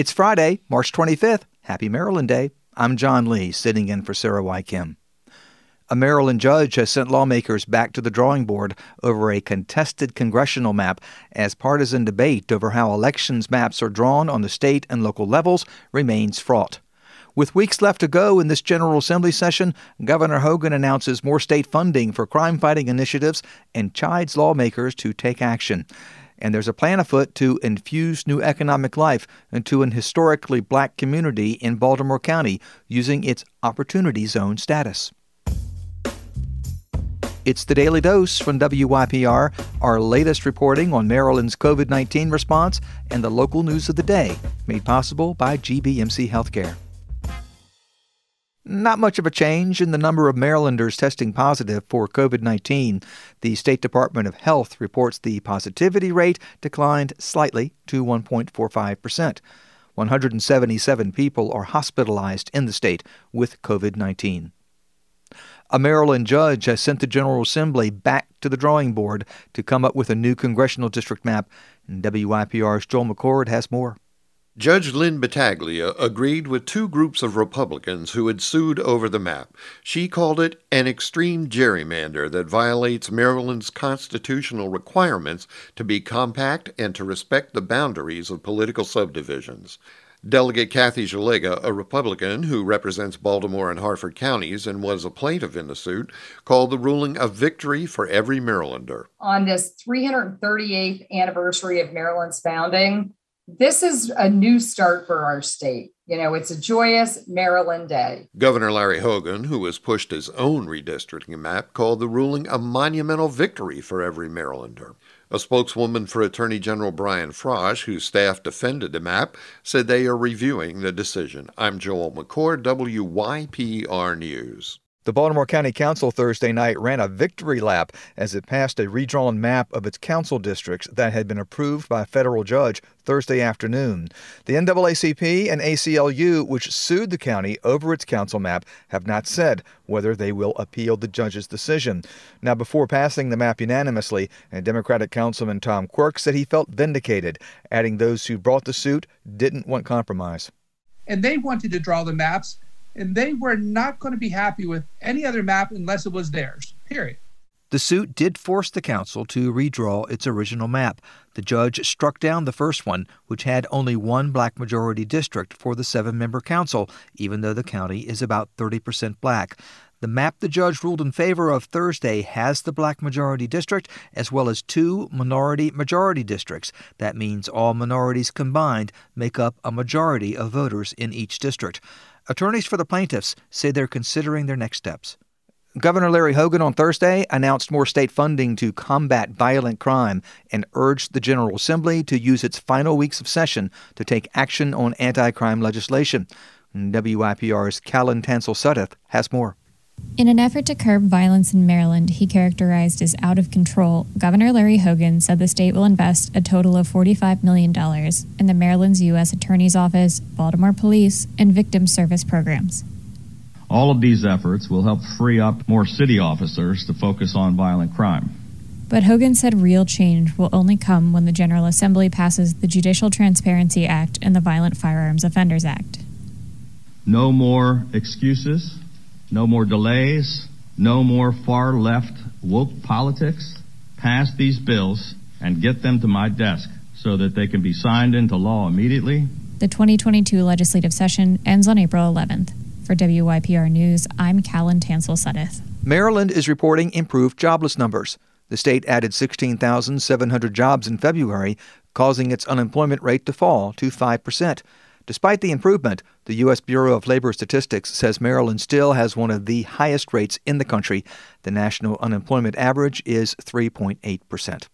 It's Friday, March 25th. Happy Maryland Day. I'm John Lee, sitting in for Sarah Y. Kim. A Maryland judge has sent lawmakers back to the drawing board over a contested congressional map as partisan debate over how elections maps are drawn on the state and local levels remains fraught. With weeks left to go in this General Assembly session, Governor Hogan announces more state funding for crime fighting initiatives and chides lawmakers to take action and there's a plan afoot to infuse new economic life into an historically black community in Baltimore County using its Opportunity Zone status. It's the Daily Dose from WYPR, our latest reporting on Maryland's COVID 19 response and the local news of the day, made possible by GBMC Healthcare. Not much of a change in the number of Marylanders testing positive for COVID 19. The State Department of Health reports the positivity rate declined slightly to 1.45%. 177 people are hospitalized in the state with COVID 19. A Maryland judge has sent the General Assembly back to the drawing board to come up with a new congressional district map. And WYPR's Joel McCord has more. Judge Lynn Battaglia agreed with two groups of Republicans who had sued over the map. She called it an extreme gerrymander that violates Maryland's constitutional requirements to be compact and to respect the boundaries of political subdivisions. Delegate Kathy Szeliga, a Republican who represents Baltimore and Harford counties and was a plaintiff in the suit, called the ruling a victory for every Marylander. On this 338th anniversary of Maryland's founding, this is a new start for our state. You know, it's a joyous Maryland day. Governor Larry Hogan, who has pushed his own redistricting map, called the ruling a monumental victory for every Marylander. A spokeswoman for Attorney General Brian Frosh, whose staff defended the map, said they are reviewing the decision. I'm Joel McCord, WYPR News. The Baltimore County Council Thursday night ran a victory lap as it passed a redrawn map of its council districts that had been approved by a federal judge Thursday afternoon. The NAACP and ACLU, which sued the county over its council map, have not said whether they will appeal the judge's decision. Now, before passing the map unanimously, Democratic Councilman Tom Quirk said he felt vindicated, adding those who brought the suit didn't want compromise. And they wanted to draw the maps and they were not going to be happy with any other map unless it was theirs, period. The suit did force the council to redraw its original map. The judge struck down the first one, which had only one black majority district for the seven member council, even though the county is about 30% black. The map the judge ruled in favor of Thursday has the black majority district as well as two minority majority districts. That means all minorities combined make up a majority of voters in each district. Attorneys for the plaintiffs say they're considering their next steps. Governor Larry Hogan on Thursday announced more state funding to combat violent crime and urged the General Assembly to use its final weeks of session to take action on anti crime legislation. WYPR's Callan Tansel Suddath has more. In an effort to curb violence in Maryland, he characterized as out of control, Governor Larry Hogan said the state will invest a total of $45 million in the Maryland's U.S. Attorney's Office, Baltimore Police, and Victim Service programs. All of these efforts will help free up more city officers to focus on violent crime. But Hogan said real change will only come when the General Assembly passes the Judicial Transparency Act and the Violent Firearms Offenders Act. No more excuses no more delays. No more far left woke politics. Pass these bills and get them to my desk so that they can be signed into law immediately. The 2022 legislative session ends on April 11th. For WYPR News, I'm Callan Tansel Suddath. Maryland is reporting improved jobless numbers. The state added 16,700 jobs in February, causing its unemployment rate to fall to 5%. Despite the improvement, the U.S. Bureau of Labor Statistics says Maryland still has one of the highest rates in the country. The national unemployment average is 3.8%.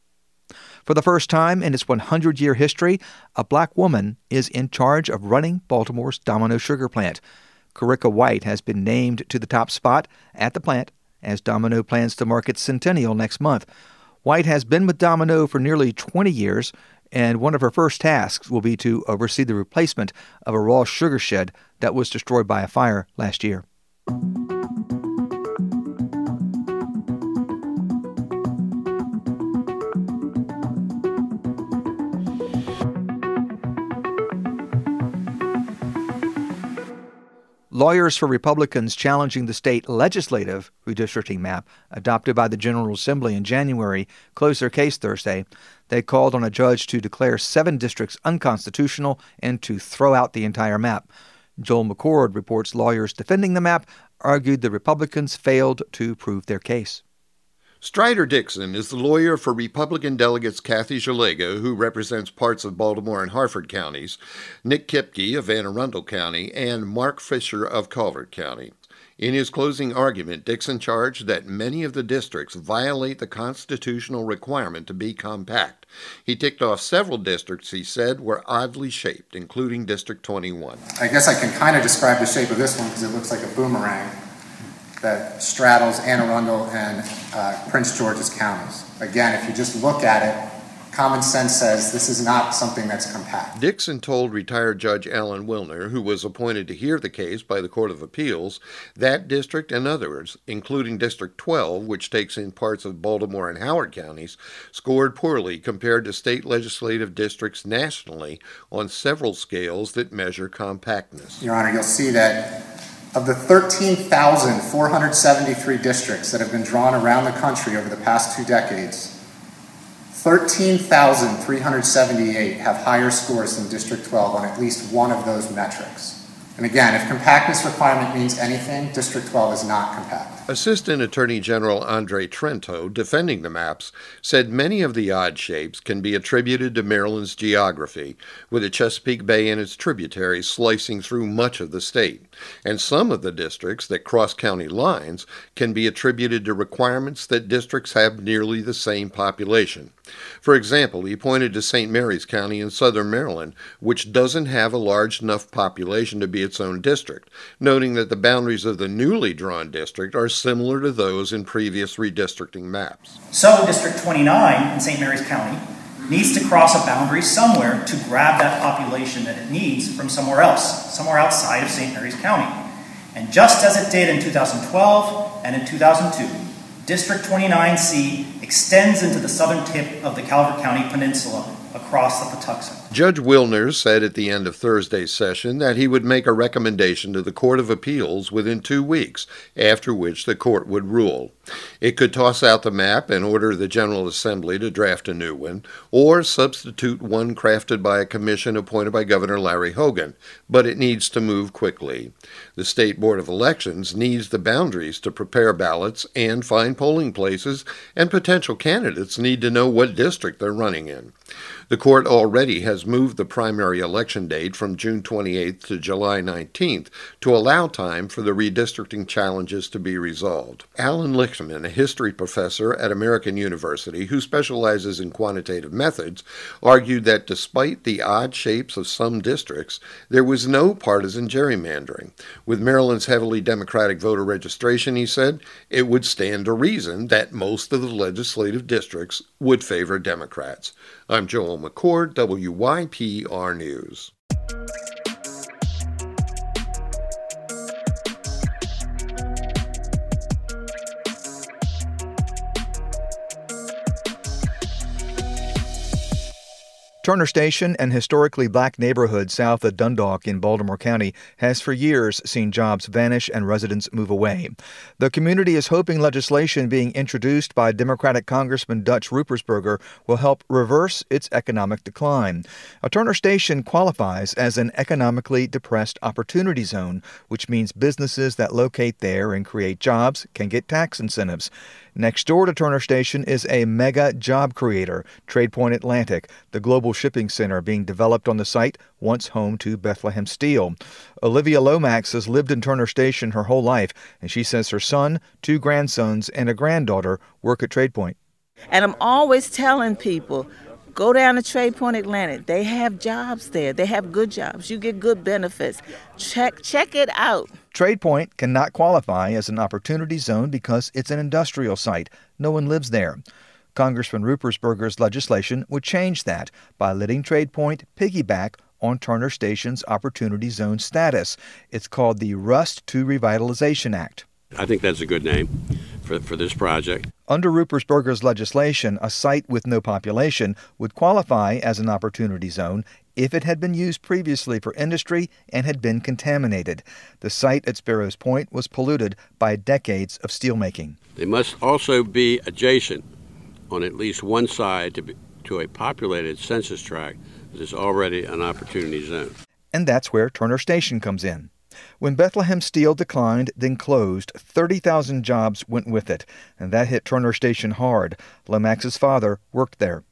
For the first time in its 100 year history, a black woman is in charge of running Baltimore's Domino Sugar Plant. Karika White has been named to the top spot at the plant as Domino plans to mark its centennial next month. White has been with Domino for nearly 20 years and one of her first tasks will be to oversee the replacement of a raw sugar shed that was destroyed by a fire last year. Lawyers for Republicans challenging the state legislative redistricting map adopted by the General Assembly in January closed their case Thursday. They called on a judge to declare seven districts unconstitutional and to throw out the entire map. Joel McCord reports lawyers defending the map argued the Republicans failed to prove their case. Strider Dickson is the lawyer for Republican delegates Kathy Szeliga, who represents parts of Baltimore and Harford counties, Nick Kipke of Anne Arundel County, and Mark Fisher of Calvert County. In his closing argument, Dickson charged that many of the districts violate the constitutional requirement to be compact. He ticked off several districts he said were oddly shaped, including District 21. I guess I can kind of describe the shape of this one because it looks like a boomerang that straddles Anne Arundel and uh, Prince George's counties. Again, if you just look at it, common sense says this is not something that's compact. Dickson told retired Judge Alan Wilner, who was appointed to hear the case by the Court of Appeals, that district and others, including District 12, which takes in parts of Baltimore and Howard counties, scored poorly compared to state legislative districts nationally on several scales that measure compactness. Your Honor, you'll see that of the 13,473 districts that have been drawn around the country over the past two decades, 13,378 have higher scores than District 12 on at least one of those metrics. And again, if compactness requirement means anything, District 12 is not compact. Assistant Attorney General Andre Trento, defending the maps, said many of the odd shapes can be attributed to Maryland's geography, with the Chesapeake Bay and its tributaries slicing through much of the state. And some of the districts that cross county lines can be attributed to requirements that districts have nearly the same population. For example, he pointed to St. Mary's County in southern Maryland, which doesn't have a large enough population to be its own district, noting that the boundaries of the newly drawn district are similar to those in previous redistricting maps. So, District 29 in St. Mary's County needs to cross a boundary somewhere to grab that population that it needs from somewhere else, somewhere outside of St. Mary's County. And just as it did in 2012 and in 2002, District 29C extends into the southern tip of the Calvert County Peninsula across the Patuxent. Judge Wilner said at the end of Thursday's session that he would make a recommendation to the Court of Appeals within two weeks, after which the court would rule. It could toss out the map and order the General Assembly to draft a new one, or substitute one crafted by a commission appointed by Governor Larry Hogan, but it needs to move quickly. The State Board of Elections needs the boundaries to prepare ballots and find polling places, and potential candidates need to know what district they're running in. The court already has moved the primary election date from June 28th to July 19th to allow time for the redistricting challenges to be resolved. Alan Lichtman, a history professor at American University who specializes in quantitative methods, argued that despite the odd shapes of some districts, there was no partisan gerrymandering. With Maryland's heavily Democratic voter registration, he said, it would stand to reason that most of the legislative districts would favor Democrats. I'm Joel McCord, WYPR News. Turner Station, an historically black neighborhood south of Dundalk in Baltimore County, has for years seen jobs vanish and residents move away. The community is hoping legislation being introduced by Democratic Congressman Dutch Ruppersberger will help reverse its economic decline. A Turner Station qualifies as an economically depressed opportunity zone, which means businesses that locate there and create jobs can get tax incentives. Next door to Turner Station is a mega job creator, TradePoint Atlantic, the global shipping center being developed on the site, once home to Bethlehem Steel. Olivia Lomax has lived in Turner Station her whole life, and she says her son, two grandsons, and a granddaughter work at TradePoint. And I'm always telling people, Go down to Trade Point Atlantic. They have jobs there. They have good jobs. You get good benefits. Check check it out. Trade Point cannot qualify as an opportunity zone because it's an industrial site. No one lives there. Congressman Ruppersberger's legislation would change that by letting Trade Point piggyback on Turner Station's Opportunity Zone status. It's called the Rust to Revitalization Act. I think that's a good name for, for this project. Under Ruppersberger's legislation, a site with no population would qualify as an opportunity zone if it had been used previously for industry and had been contaminated. The site at Sparrows Point was polluted by decades of steelmaking. They must also be adjacent on at least one side to, be, to a populated census tract that is already an opportunity zone. And that's where Turner Station comes in. When Bethlehem Steel declined, then closed, 30,000 jobs went with it, and that hit Turner Station hard. Lomax's father worked there.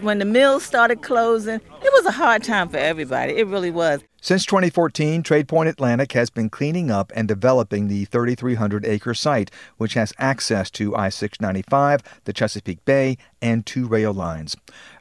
When the mills started closing, it was a hard time for everybody. It really was. Since 2014, TradePoint Atlantic has been cleaning up and developing the 3,300 acre site, which has access to I 695, the Chesapeake Bay, and two rail lines.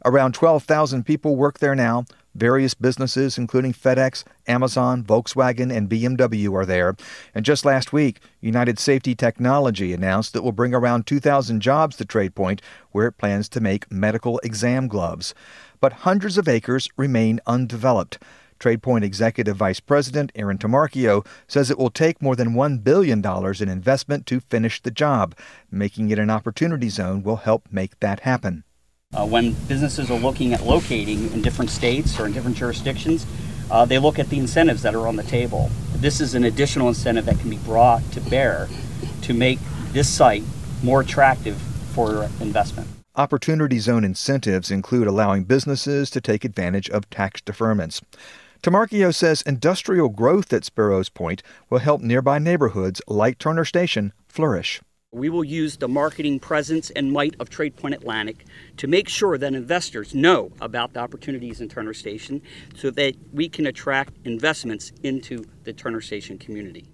Around 12,000 people work there now. Various businesses, including FedEx, Amazon, Volkswagen, and BMW, are there. And just last week, United Safety Technology announced it will bring around 2,000 jobs to TradePoint, where it plans to make medical exam gloves. But hundreds of acres remain undeveloped. TradePoint Executive Vice President Aaron Tomarchio says it will take more than $1 billion in investment to finish the job. Making it an opportunity zone will help make that happen. Uh, when businesses are looking at locating in different states or in different jurisdictions, uh, they look at the incentives that are on the table. This is an additional incentive that can be brought to bear to make this site more attractive for investment. Opportunity zone incentives include allowing businesses to take advantage of tax deferments. Tomarchio says industrial growth at Sparrows Point will help nearby neighborhoods like Turner Station flourish. We will use the marketing presence and might of TradePoint Atlantic to make sure that investors know about the opportunities in Turner Station so that we can attract investments into the Turner Station community.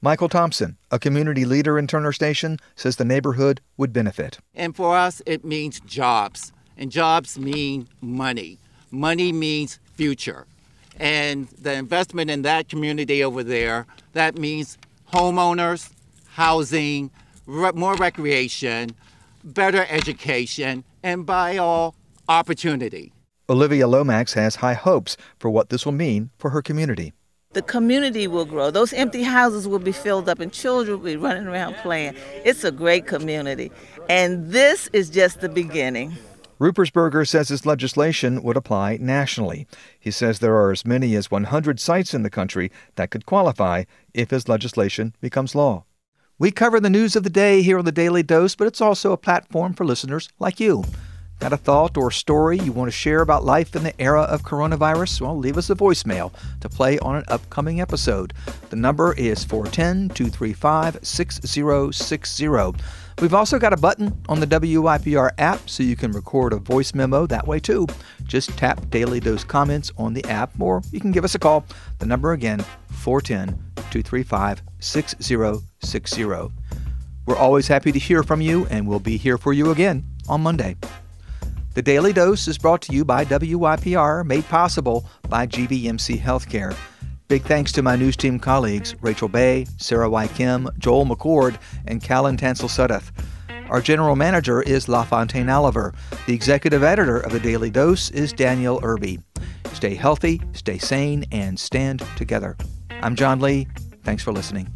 Michael Thompson, a community leader in Turner Station, says the neighborhood would benefit. And for us, it means jobs. And jobs mean money. Money means future. And the investment in that community over there, that means homeowners, housing, re- more recreation, better education, and by all, opportunity. Olivia Lomax has high hopes for what this will mean for her community. The community will grow. Those empty houses will be filled up, and children will be running around playing. It's a great community. And this is just the beginning. Ruppersberger says his legislation would apply nationally. He says there are as many as 100 sites in the country that could qualify if his legislation becomes law. We cover the news of the day here on the Daily Dose, but it's also a platform for listeners like you. Got a thought or story you want to share about life in the era of coronavirus? Well, leave us a voicemail to play on an upcoming episode. The number is 410 235 6060. We've also got a button on the WYPR app so you can record a voice memo that way too. Just tap Daily Dose comments on the app or you can give us a call. The number again, 410 235 6060. We're always happy to hear from you, and we'll be here for you again on Monday. The Daily Dose is brought to you by WYPR, made possible by GBMC Healthcare. Big thanks to my news team colleagues Rachel Baye, Sarah Y. Kim, Joel McCord, and Callan Tansel Suddath. Our general manager is LaFontaine Oliver. The executive editor of the Daily Dose is Daniel Irby. Stay healthy, stay sane, and stand together. I'm John Lee. Thanks for listening.